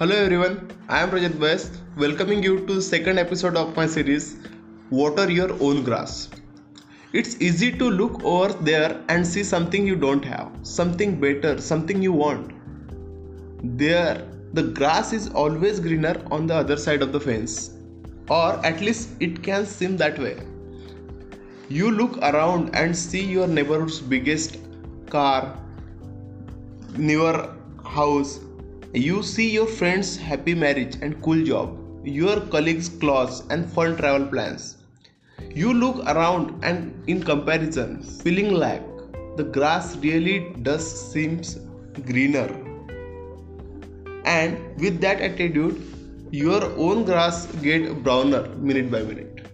Hello everyone, I am Rajat Best, welcoming you to the second episode of my series Water Your Own Grass. It's easy to look over there and see something you don't have, something better, something you want. There, the grass is always greener on the other side of the fence, or at least it can seem that way. You look around and see your neighborhood's biggest car, newer house, you see your friends' happy marriage and cool job, your colleagues' clothes and fun travel plans. You look around and in comparison, feeling like the grass really does seems greener. And with that attitude, your own grass get browner minute by minute.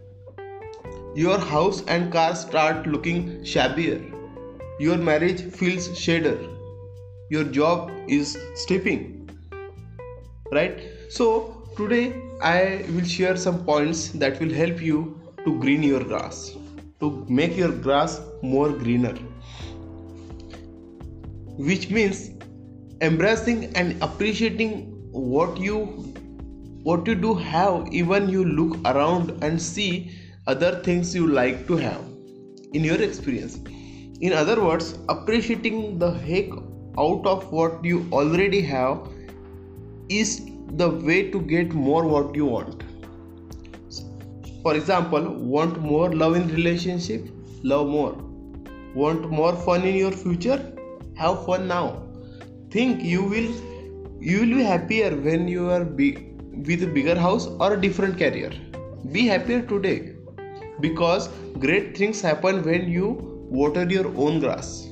Your house and car start looking shabbier. Your marriage feels shadder. Your job is stepping right? So today i will share some points that will help you to green your grass to make your grass more greener. Which means embracing and appreciating what you what you do have even you look around and see other things you like to have. In your experience. In other words appreciating the heck out of what you already have is the way to get more what you want. For example want more love in relationship? Love more. Want more fun in your future? Have fun now. Think you will you will be happier when you are be, with a bigger house or a different career. Be happier today. Because great things happen when you water your own grass.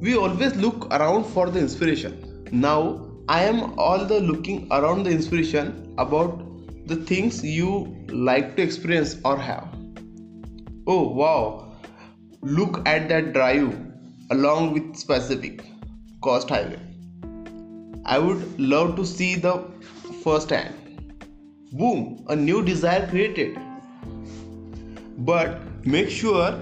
We always look around for the inspiration. Now I am all the looking around the inspiration about the things you like to experience or have. Oh wow, look at that drive along with Pacific Coast Highway. I would love to see the first hand. Boom, a new desire created. But make sure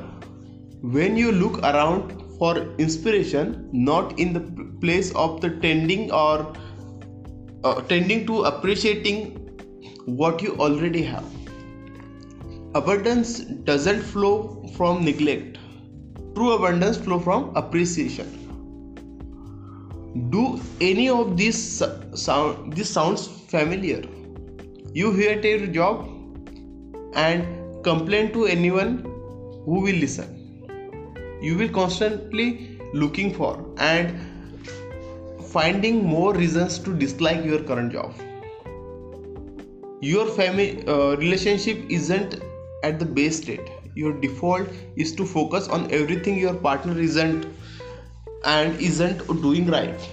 when you look around for inspiration not in the place of the tending or uh, tending to appreciating what you already have. Abundance doesn't flow from neglect. True abundance flow from appreciation. Do any of these sound this sounds familiar? You hate your job and complain to anyone who will listen you will constantly looking for and finding more reasons to dislike your current job. Your family uh, relationship isn't at the base state. Your default is to focus on everything your partner isn't and isn't doing right.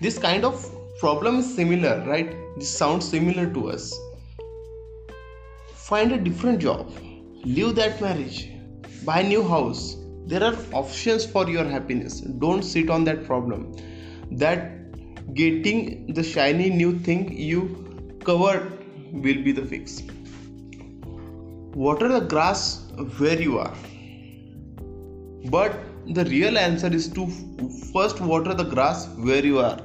This kind of problem is similar right? This sounds similar to us. Find a different job. Leave that marriage buy new house. There are options for your happiness. Don't sit on that problem. That getting the shiny new thing you covered will be the fix. Water the grass where you are. But the real answer is to first water the grass where you are.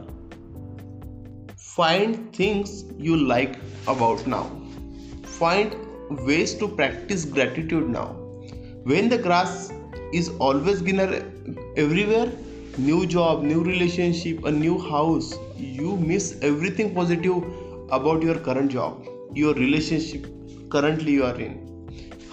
Find things you like about now. Find ways to practice gratitude now when the grass is always greener everywhere new job new relationship a new house you miss everything positive about your current job your relationship currently you are in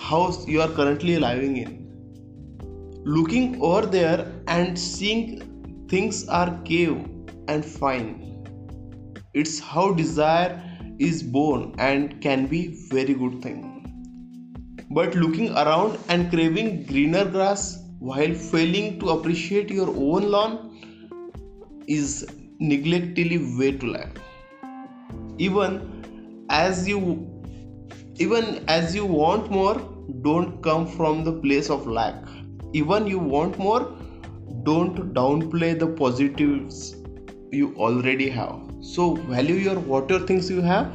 house you are currently living in. Looking over there and seeing things are cave and fine. It's how desire is born and can be very good thing but looking around and craving greener grass while failing to appreciate your own lawn is neglectfully way to life even as you even as you want more don't come from the place of lack. Even you want more don't downplay the positives you already have. So value your water things you have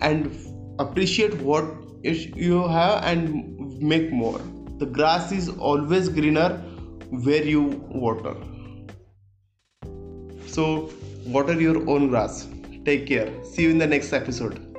and appreciate what you have and make more. The grass is always greener where you water. So water your own grass. Take care. See you in the next episode